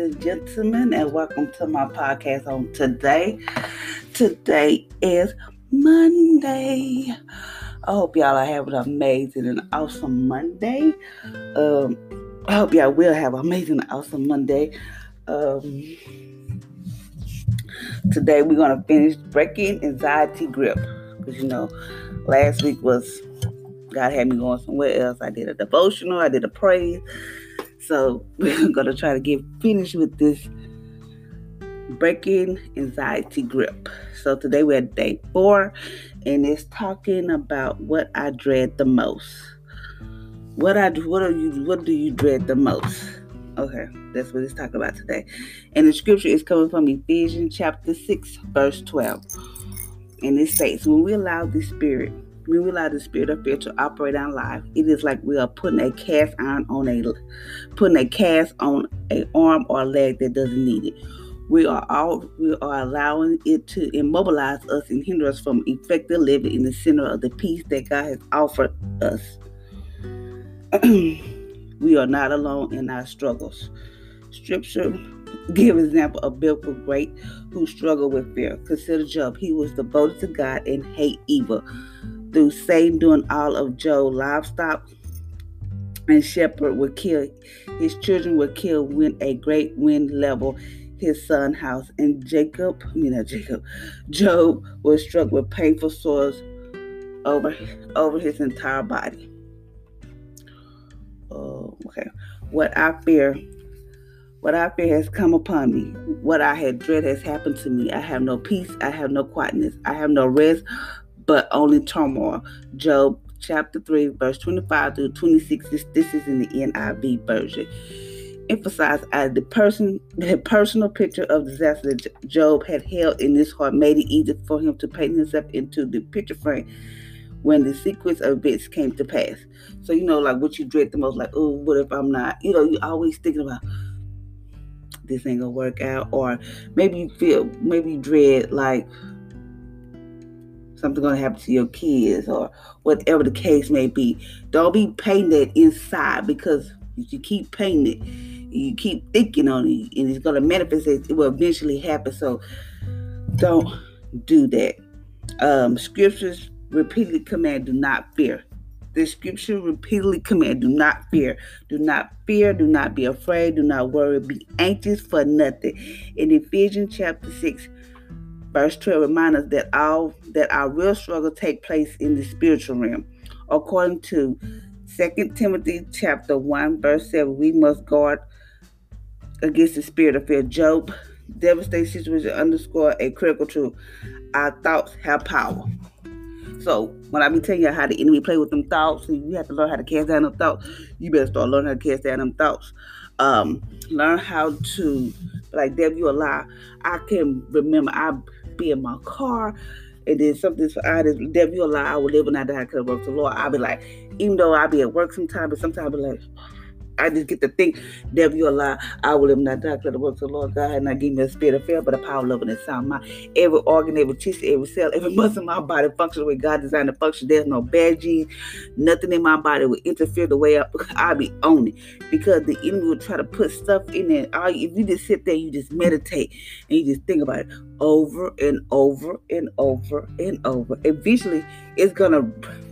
And gentlemen, and welcome to my podcast on today. Today is Monday. I hope y'all are having an amazing and awesome Monday. Um, I hope y'all will have an amazing and awesome Monday. Um, today we're gonna finish breaking anxiety grip because you know last week was God had me going somewhere else. I did a devotional, I did a praise. So we're gonna try to get finished with this breaking anxiety grip. So today we're at day four, and it's talking about what I dread the most. What I what are you what do you dread the most? Okay, that's what it's talking about today. And the scripture is coming from Ephesians chapter 6, verse 12. And it states, When we allow the Spirit when we allow the spirit of fear to operate our life, it is like we are putting a cast iron on a putting a cast on a arm or a leg that doesn't need it. We are all we are allowing it to immobilize us and hinder us from effective living in the center of the peace that God has offered us. we are not alone in our struggles. Scripture give example of biblical great who struggled with fear. Consider Job. He was devoted to God and hate evil through Satan doing all of Job's livestock and shepherd would kill his children were killed when a great wind leveled his son house and Jacob, you know Jacob, Job was struck with painful sores over over his entire body. Oh, okay. What I fear, what I fear has come upon me. What I had dread has happened to me. I have no peace. I have no quietness. I have no rest but only turmoil. Job chapter 3, verse 25 through 26. This, this is in the NIV version. Emphasize as the person the personal picture of disaster that Job had held in his heart made it easy for him to paint himself into the picture frame when the sequence of events came to pass. So you know, like what you dread the most, like, oh, what if I'm not? You know, you always thinking about this ain't gonna work out, or maybe you feel maybe you dread like something going to happen to your kids or whatever the case may be. Don't be painting that inside because you keep painting it, you keep thinking on it, and it's going to manifest. It, it will eventually happen. So don't do that. Um, scriptures repeatedly command, do not fear. The scripture repeatedly command, do not fear. Do not fear. Do not be afraid. Do not worry. Be anxious for nothing. In Ephesians chapter 6, Verse 12 reminds us that all that our real struggle take place in the spiritual realm. According to 2 Timothy chapter 1, verse 7, we must guard against the spirit of fear. Job devastating situation underscore a critical truth. Our thoughts have power. So when I be telling you how the enemy play with them thoughts, you have to learn how to cast down them thoughts. You better start learning how to cast down them thoughts. Um, learn how to like devil you a lie. I can remember I be in my car and then something I just devil you I would live and I die because work the Lord. I'll be like, even though I'll be at work sometimes, but sometimes I'll be like, I just get to think, devil, you a lie. I will live not die because the works of the Lord God and not give me a spirit of fear, but a power love and a sound mind. Every organ, every tissue, every cell, every muscle in my body functions the way God designed to function. There's no bad genes. Nothing in my body will interfere the way I, I be on it. Because the enemy will try to put stuff in there. All, if you just sit there, you just meditate and you just think about it over and over and over and over. Eventually, it's to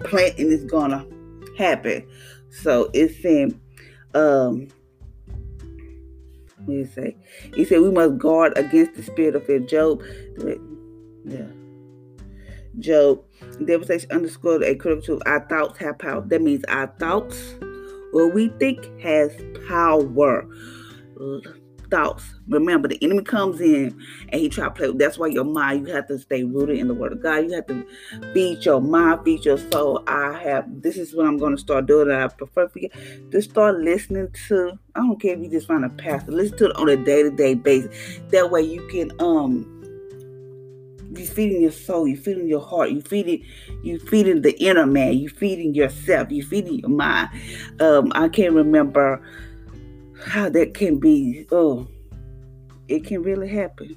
plant and it's to happen. So it's saying, um what he say? He said we must guard against the spirit of fear. Job, yeah. Job, devastation underscored a critical our thoughts have power. That means our thoughts, what we think has power thoughts. Remember, the enemy comes in and he try to play. That's why your mind, you have to stay rooted in the word of God. You have to feed your mind, feed your soul. I have, this is what I'm going to start doing. I prefer for you to start listening to, I don't care if you just find a pastor, listen to it on a day-to-day basis. That way you can, um, you feeding your soul, You're feeding your heart, You're feeding, You're feeding the inner man, You're feeding yourself, You're feeding your mind. Um, I can't remember how that can be. Oh, it can really happen.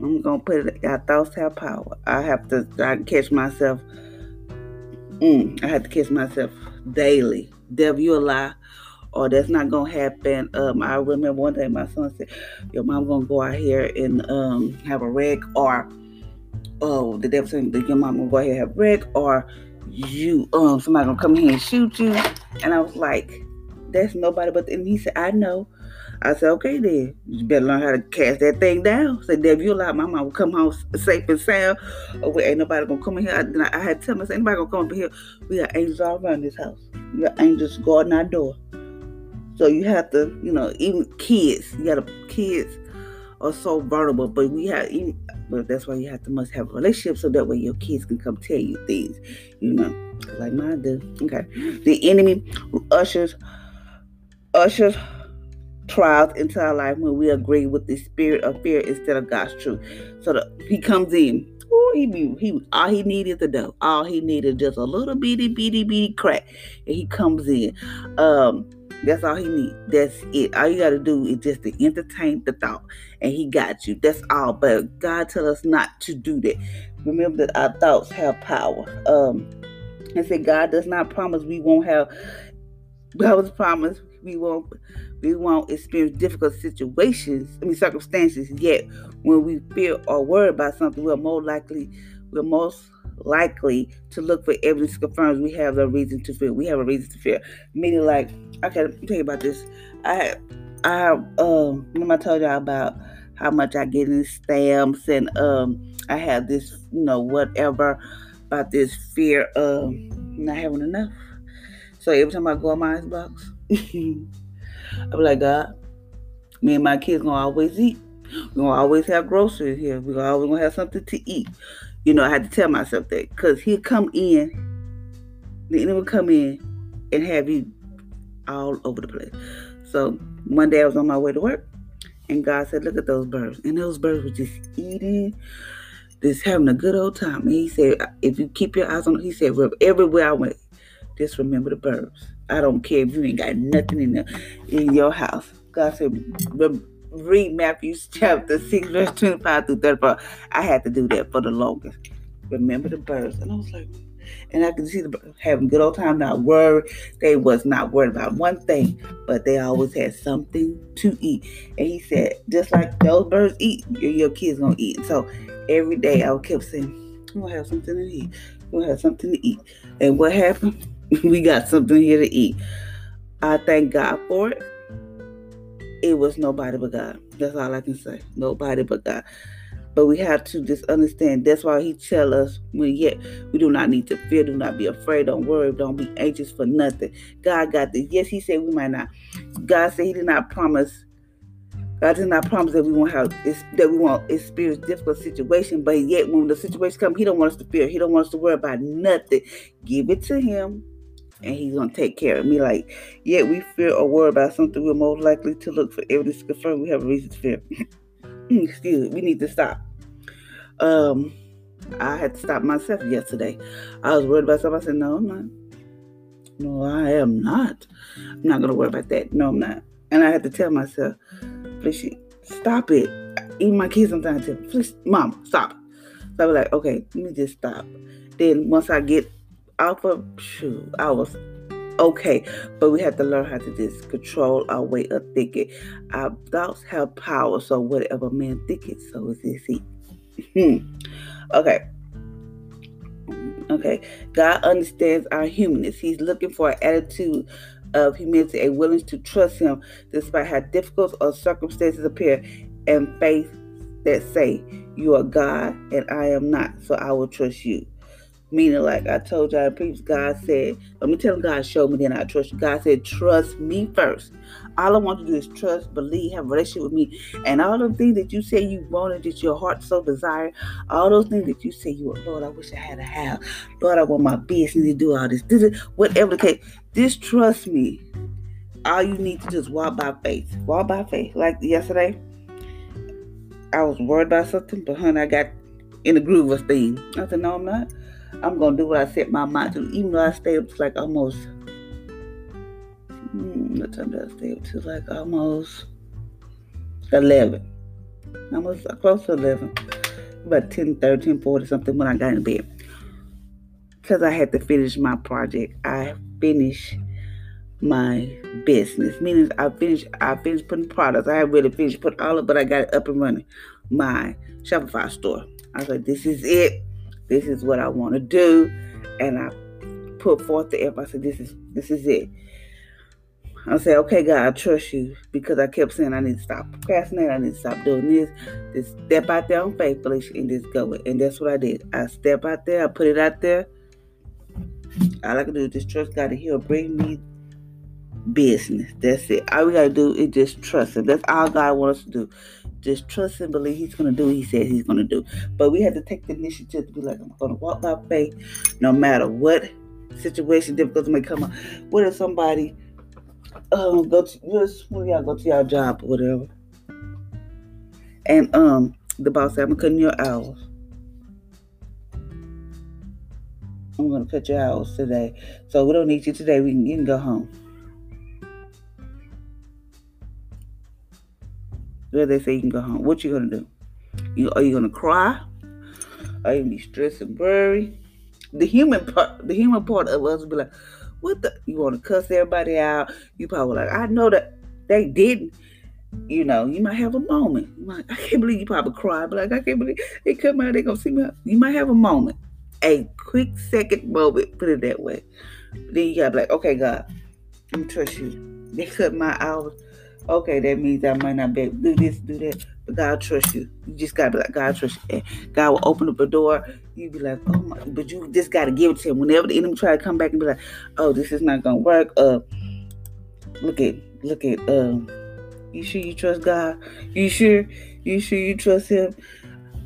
I'm gonna put it. Our thoughts have power. I have to. I catch myself. Mm, I have to catch myself daily. Devil, you a lie. or that's not gonna happen. Um, I remember one day my son said, "Your mom gonna go out here and um have a wreck," or "Oh, the devil said your mom gonna go ahead and have a wreck," or "You um somebody gonna come here and shoot you," and I was like, "That's nobody but." And he said, "I know." I said, okay then, you better learn how to cast that thing down. Say, Deb, you allow my mom to come home safe and sound. Oh, ain't nobody gonna come in here. I, I had to tell myself, ain't nobody gonna come up here. We got angels all around this house. We got angels guarding our door. So you have to, you know, even kids, you gotta kids are so vulnerable, but we have even but that's why you have to must have a relationship so that way your kids can come tell you things, you know, like mine do. Okay. The enemy ushers ushers trials into our life when we agree with the spirit of fear instead of God's truth. So the, he comes in. Ooh, he be, he all he needed the dough. All he needed just a little bitty bitty bitty crack, and he comes in. Um, that's all he need. That's it. All you got to do is just to entertain the thought, and he got you. That's all. But God tell us not to do that. Remember that our thoughts have power. Um, and say God does not promise we won't have. God was promised we won't we won't experience difficult situations, I mean circumstances, yet when we feel or worry about something, we're more likely we're most likely to look for evidence confirms we have a reason to fear. We have a reason to fear. Meaning like, okay, let me tell you about this. I I um remember I told y'all about how much I get in stamps and um I have this, you know, whatever about this fear of not having enough. So every time I go on my box, I be like, God, me and my kids gonna always eat. We're gonna always have groceries here. We're always gonna have something to eat. You know, I had to tell myself that because he'll come in, the enemy will come in and have you all over the place. So one day I was on my way to work, and God said, "Look at those birds," and those birds were just eating, just having a good old time. And He said, "If you keep your eyes on," He said, "Everywhere I went, just remember the birds." I don't care if you ain't got nothing in the, in your house. God said, read Matthew chapter 6, verse 25 through 34. I had to do that for the longest. Remember the birds. And I was like, and I could see them having good old time, not worried. They was not worried about one thing, but they always had something to eat. And he said, just like those birds eat, your kids gonna eat. So every day I kept saying, I'm gonna have something to eat. I'm gonna have something to eat. And what happened? we got something here to eat. I thank God for it. It was nobody but God. That's all I can say. Nobody but God. But we have to just understand that's why he tell us when yet we do not need to fear, do not be afraid, don't worry, don't be anxious for nothing. God got this. Yes, he said we might not. God said he did not promise God did not promise that we won't have that we won't experience difficult situation, but yet when the situation comes, He don't want us to fear. He don't want us to worry about nothing. Give it to Him and he's gonna take care of me. Like, yet we fear or worry about something, we're most likely to look for evidence to confirm we have a reason to fear. Excuse me, we need to stop. Um, I had to stop myself yesterday. I was worried about something. I said, No, I'm not. No, I am not. I'm not gonna worry about that. No, I'm not. And I had to tell myself, please stop it. Even my kids sometimes tell, please, mom, stop. So I was like, okay, let me just stop. Then once I get Alpha, shoot, I was okay, but we have to learn how to just control our way of thinking. Our thoughts have power, so whatever man thinketh, so is he. Hmm. okay. Okay. God understands our humanness. He's looking for an attitude of humility, a willingness to trust Him despite how difficult or circumstances appear, and faith that say, You are God and I am not, so I will trust you. Meaning, like I told y'all previous, God said, let me tell God, show me, then I trust you. God said, trust me first. All I want to do is trust, believe, have a relationship with me. And all the things that you say you wanted, that your heart so desire, all those things that you say you want, Lord, I wish I had a house. Lord, I want my business to do all this. this is, whatever the case, just trust me. All you need to just walk by faith. Walk by faith. Like yesterday, I was worried about something, but honey, I got in the groove of things. I said, no, I'm not. I'm gonna do what I set my mind to, even though I stayed up to like almost. Hmm, what time did I stay up to? Like almost eleven, almost close to eleven, about 10, 13, 40 something when I got in bed, because I had to finish my project. I finished my business. Meaning I finished I finished putting products. I haven't really finished putting all of but I got it up and running. My Shopify store. I was like, this is it. This is what I want to do. And I put forth the effort. I said, this is this is it. I said, okay, God, I trust you because I kept saying I need to stop procrastinating. I need to stop doing this. Just step out there on faithfully and just go it. And that's what I did. I step out there. I put it out there. All I can do is just trust God that He'll bring me business. That's it. All we gotta do is just trust Him. That's all God wants us to do. Just trust and believe He's gonna do what He said He's gonna do. But we have to take the initiative to be like, I'm gonna walk by faith, no matter what situation difficulty may come up. What if somebody um go to when y'all go to your job or whatever, and um the boss said, I'm cutting your hours. I'm gonna cut your hours today. So we don't need you today. We can, you can go home. Where they say you can go home. What you gonna do? You are you gonna cry? Are you gonna be stressed and worried? The human part, the human part of us be like, what the? You want to cuss everybody out? You probably like, I know that they didn't. You know, you might have a moment. Like, I can't believe you probably cry, but like, I can't believe they come out. They gonna see me. You might have a moment, a quick second moment. Put it that way. But then you gotta be like, okay, God, I'm trust you. They cut my hours okay, that means I might not be able to do this, do that, but God trusts you. You just gotta be like, God trusts you. And God will open up a door. You be like, oh my, but you just gotta give it to him. Whenever the enemy try to come back and be like, oh, this is not gonna work. Uh, look at, look at, um, you sure you trust God? You sure? You sure you trust Him?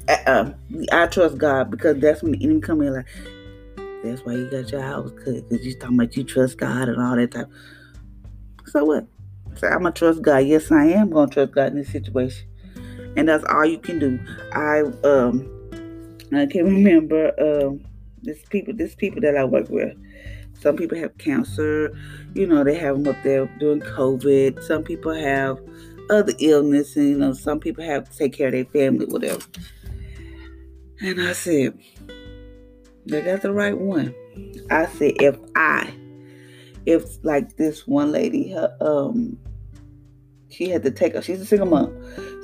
Uh, um, I trust God because that's when the enemy come in like, that's why you got your house cut because you talking about you trust God and all that type. So what? Say, I'm gonna trust God. Yes, I am gonna trust God in this situation, and that's all you can do. I um, I can remember um, this people, this people that I work with. Some people have cancer, you know, they have them up there doing COVID. Some people have other illness, you know, some people have to take care of their family, whatever. And I said, they got the right one. I said, if I if like this one lady, her um, she had to take off. She's a single mom.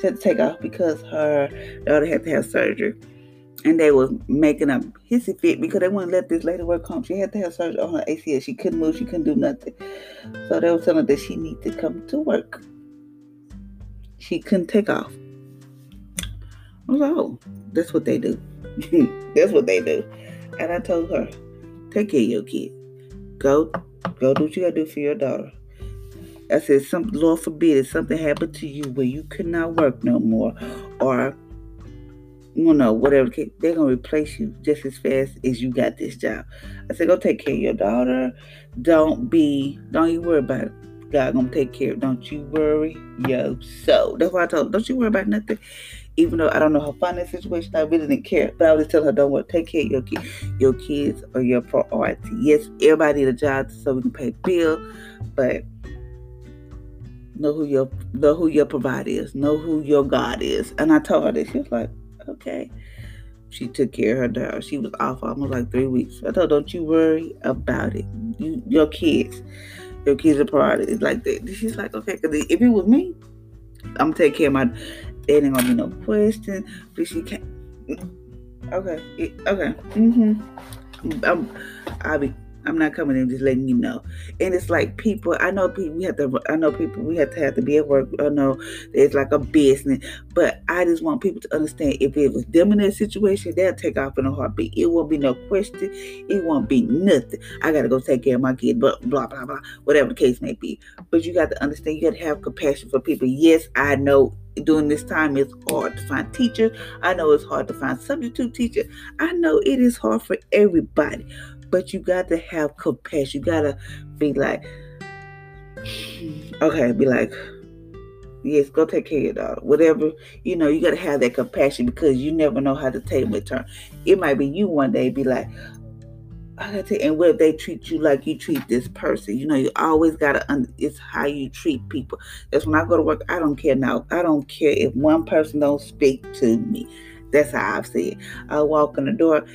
She had to take off because her daughter had to have surgery, and they was making a hissy fit because they wouldn't let this lady work home. She had to have surgery on her ACL. She couldn't move. She couldn't do nothing. So they were telling her that she needed to come to work. She couldn't take off. I was like, oh, that's what they do. that's what they do. And I told her, take care of your kid. Go Go do what you gotta do for your daughter. I said, some Lord forbid if something happened to you where you could not work no more, or you know, whatever they're gonna replace you just as fast as you got this job. I said, go take care of your daughter. Don't be, don't even worry about it. God gonna take care of. Don't you worry, yo. So that's why I told. Don't you worry about nothing even though I don't know her financial situation, I really didn't care. But I was telling her, don't worry, take care of your kids. Your kids are your priority. Yes, everybody need a job so we can pay bills, but know who your know who your provider is, know who your God is. And I told her that she was like, okay. She took care of her daughter. She was off almost like three weeks. I told her, don't you worry about it. You, your kids, your kids are priority. It's like that. She's like, okay, because if it was me, I'm take care of my there ain't gonna be no question. But she can't. Okay. Okay. Mm-hmm. I'm, I'll be. I'm not coming in just letting you know. And it's like people. I know people. We have to. I know people. We have to have to be at work. I know it's like a business. But I just want people to understand. If it was them in that situation, they'll take off in a heartbeat. It won't be no question. It won't be nothing. I gotta go take care of my kid. But blah blah blah. Whatever the case may be. But you got to understand. You got to have compassion for people. Yes, I know during this time it's hard to find teachers. I know it's hard to find substitute teachers. I know it is hard for everybody, but you got to have compassion. You got to be like, okay, be like, yes, go take care of your daughter. Whatever, you know, you got to have that compassion because you never know how the table may turn. It might be you one day be like, I gotta and what if they treat you like you treat this person? You know, you always gotta. it's how you treat people. That's when I go to work. I don't care now. I don't care if one person don't speak to me. That's how I've said. I walk in the door.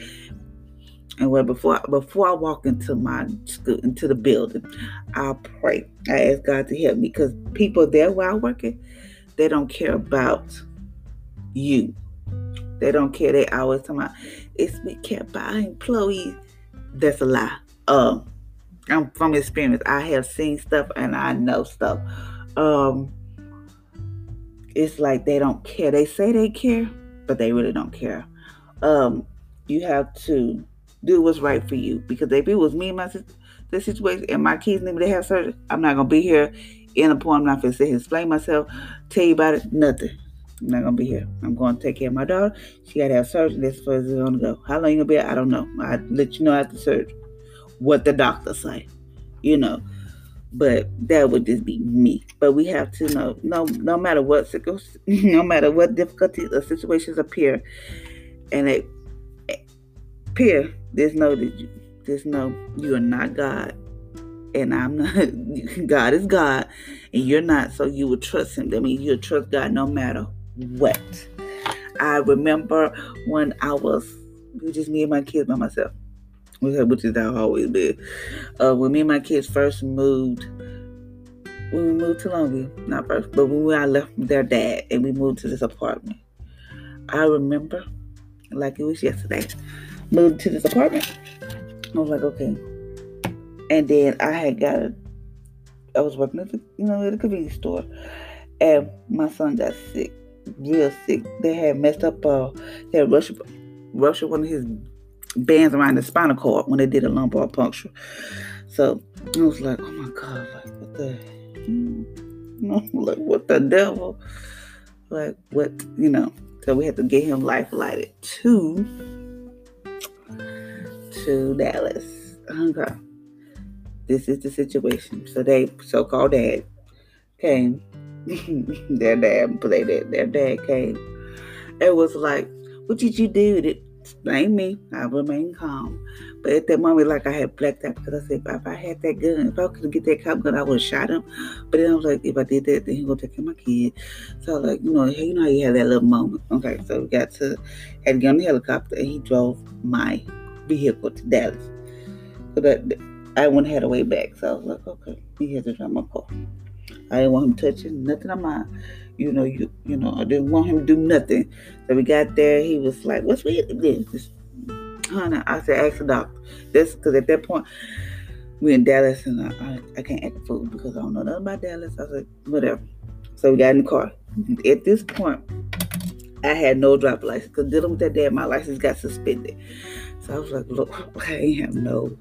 And when before before I walk into my school into the building, I pray. I ask God to help me because people there where I work at, they don't care about you. They don't care. They always talking about it's me kept by employees. That's a lie. Um, I'm from experience. I have seen stuff and I know stuff. Um, it's like they don't care. They say they care, but they really don't care. Um, you have to do what's right for you because if it was me and my this situation and my kids need me to have surgery, I'm not gonna be here in a point. I'm not gonna sit here explain myself, tell you about it, nothing. I'm not gonna be here. I'm going to take care of my daughter. She gotta have surgery. Where it's gonna go. How long you gonna be? I don't know. I let you know after surgery what the doctor say. You know, but that would just be me. But we have to know no no matter what no matter what difficulties or uh, situations appear, and it appear, there's no there's no you are not God, and I'm not. God is God, and you're not. So you would trust Him. I mean, you'll trust God no matter what. I remember when I was just me and my kids by myself which is how I always been. Uh, when me and my kids first moved, when we moved to Longview, not first, but when I left their dad and we moved to this apartment, I remember like it was yesterday, moved to this apartment. I was like, okay. And then I had got a, I was working at the, you know, at a convenience store, and my son got sick, real sick. They had messed up, uh, they had rushed, rushed one of his bands around the spinal cord when they did a lumbar puncture. So I was like, oh my God, like what the know, like what the devil? Like what, you know. So we had to get him life lighted to to Dallas. Okay. This is the situation. So they so called dad came. their dad played it. Their dad came. It was like, what did you do? blame me. I remain calm. But at that moment, like I had blacked out because I said, if I had that gun, if I could get that cop gun, I would have shot him. But then I was like, if I did that, then he gonna take my kid. So like, you know, you know how you have that little moment. Okay, so we got to had to get on the helicopter and he drove my vehicle to Dallas. So that I wouldn't have the way back. So I was like, okay, he has to drive my car. I didn't want him touching nothing of mine you know, you you know, I didn't want him to do nothing. So we got there, he was like, What's with this? Honey, I said, ask the doctor. This because at that point we in Dallas and I, I, I can't act a fool because I don't know nothing about Dallas. I said, whatever. So we got in the car. At this point, I had no driver license because dealing with that day, my license got suspended. So I was like, look, I ain't have no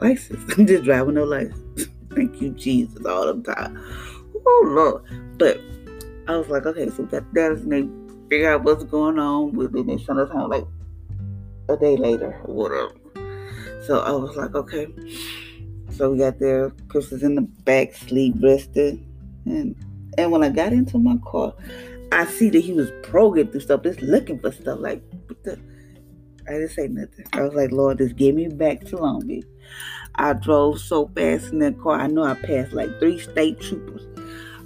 license. I'm just driving no license. Thank you, Jesus, all the time. Oh Lord. But I was like, okay, so that that's and they figure out what's going on with it. They sent us home like a day later or whatever. So I was like, okay. So we got there. Chris is in the back, sleep rested. And and when I got into my car, I see that he was probing through stuff, just looking for stuff. Like, I didn't say nothing. I was like, Lord, just get me back to Longview. I drove so fast in that car. I know I passed like three state troopers.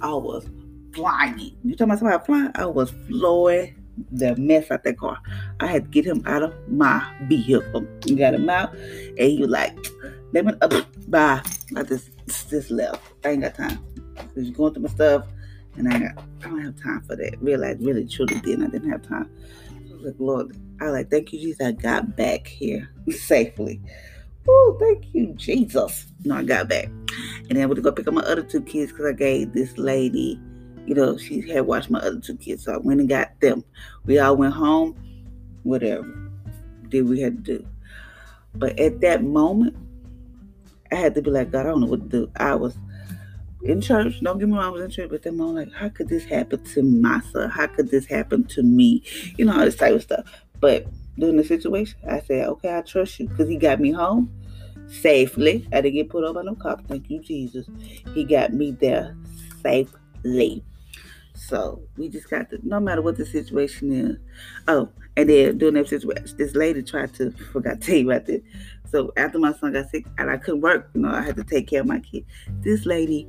I was flying. You talking about somebody flying? I was flooring the mess out that car. I had to get him out of my vehicle. You got him out, and you like, let me up. bye. I just just left. I ain't got time. Cause you're going through my stuff, and I got I don't have time for that. Really, I really truly didn't. I didn't have time. Like, Lord, I like thank you, Jesus. I got back here safely. Oh, thank you, Jesus. No, I got back. And then I went to go pick up my other two kids because I gave this lady, you know, she had watched my other two kids. So I went and got them. We all went home, whatever. Did we had to do. But at that moment, I had to be like, God, I don't know what to do. I was in church. Don't get me wrong, I was in church, but then I'm like, how could this happen to my son? How could this happen to me? You know, all this type of stuff. But during the situation, I said, okay, I trust you because he got me home safely. I didn't get put over no cops. Thank you, Jesus. He got me there safely. So we just got to, no matter what the situation is. Oh, and then during that situation, this lady tried to, forgot to tell you about this. So after my son got sick and I couldn't work, you know, I had to take care of my kid. This lady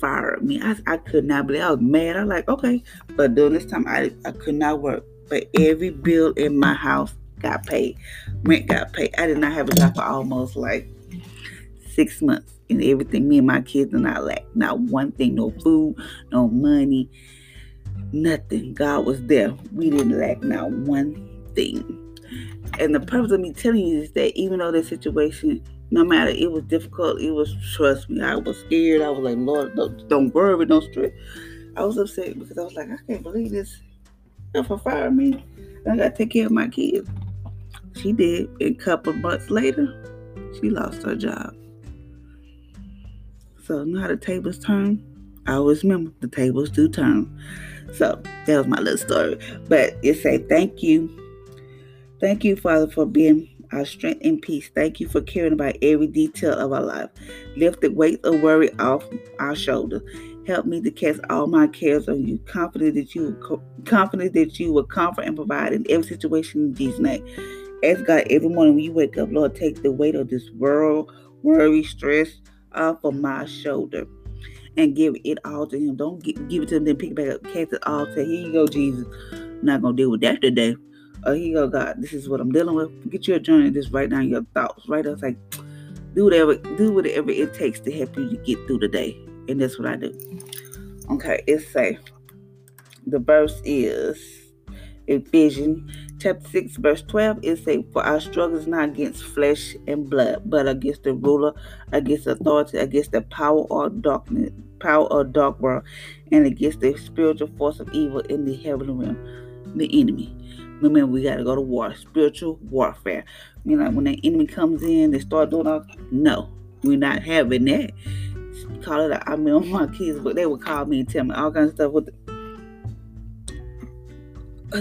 fired me. I, I could not believe I was mad. I was like, okay. But during this time, I, I could not work. But every bill in my house got paid. Rent got paid. I did not have a job for almost like six months. And everything, me and my kids did not lack. Not one thing, no food, no money, nothing. God was there. We didn't lack not one thing. And the purpose of me telling you is that even though that situation, no matter it was difficult, it was trust me, I was scared. I was like, Lord, don't, don't worry, don't stress. I was upset because I was like, I can't believe this. For fire me. I gotta take care of my kids. She did. A couple months later, she lost her job. So how the tables turn? I always remember the tables do turn. So that was my little story. But it say thank you. Thank you, Father, for being our strength and peace. Thank you for caring about every detail of our life. Lift the weight of worry off our shoulders. Help me to cast all my cares on you, confident that you confident that you will comfort and provide in every situation in Jesus' name. Ask God every morning when you wake up, Lord, take the weight of this world, worry, stress off of my shoulder and give it all to him. Don't give, give it to him, then pick it back up, cast it all. Say, here you go, Jesus. I'm not gonna deal with that today. Oh, here you go, God. This is what I'm dealing with. Get your journey. Just write down your thoughts. Right? It's like do whatever, do whatever it takes to help you to get through the day. And that's what I do. Okay, it's say the verse is Ephesians chapter 6, verse 12. It say, For our struggle is not against flesh and blood, but against the ruler, against authority, against the power of darkness, power of dark world, and against the spiritual force of evil in the heavenly realm, the enemy. Remember, we got to go to war, spiritual warfare. You know, when the enemy comes in, they start doing all. No, we're not having that call it. I mean, my kids, but they would call me and tell me all kinds of stuff. With I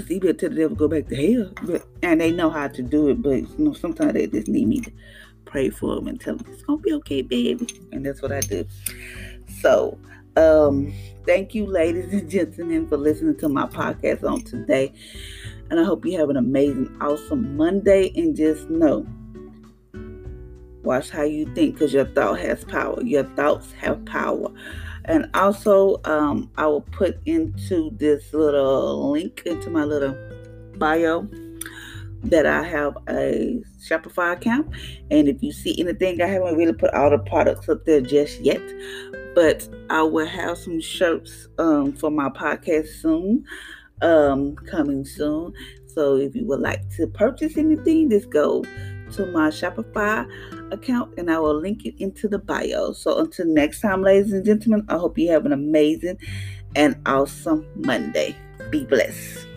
see, better tell the devil go back to hell. But and they know how to do it, but you know, sometimes they just need me to pray for them and tell them it's gonna be okay, baby. And that's what I do. So, um, thank you, ladies and gentlemen, for listening to my podcast on today. And I hope you have an amazing, awesome Monday. And just know Watch how you think because your thought has power. Your thoughts have power. And also, um, I will put into this little link into my little bio that I have a Shopify account. And if you see anything, I haven't really put all the products up there just yet. But I will have some shirts um, for my podcast soon, um, coming soon. So if you would like to purchase anything, just go to my Shopify account and I will link it into the bio. So until next time, ladies and gentlemen, I hope you have an amazing and awesome Monday. Be blessed.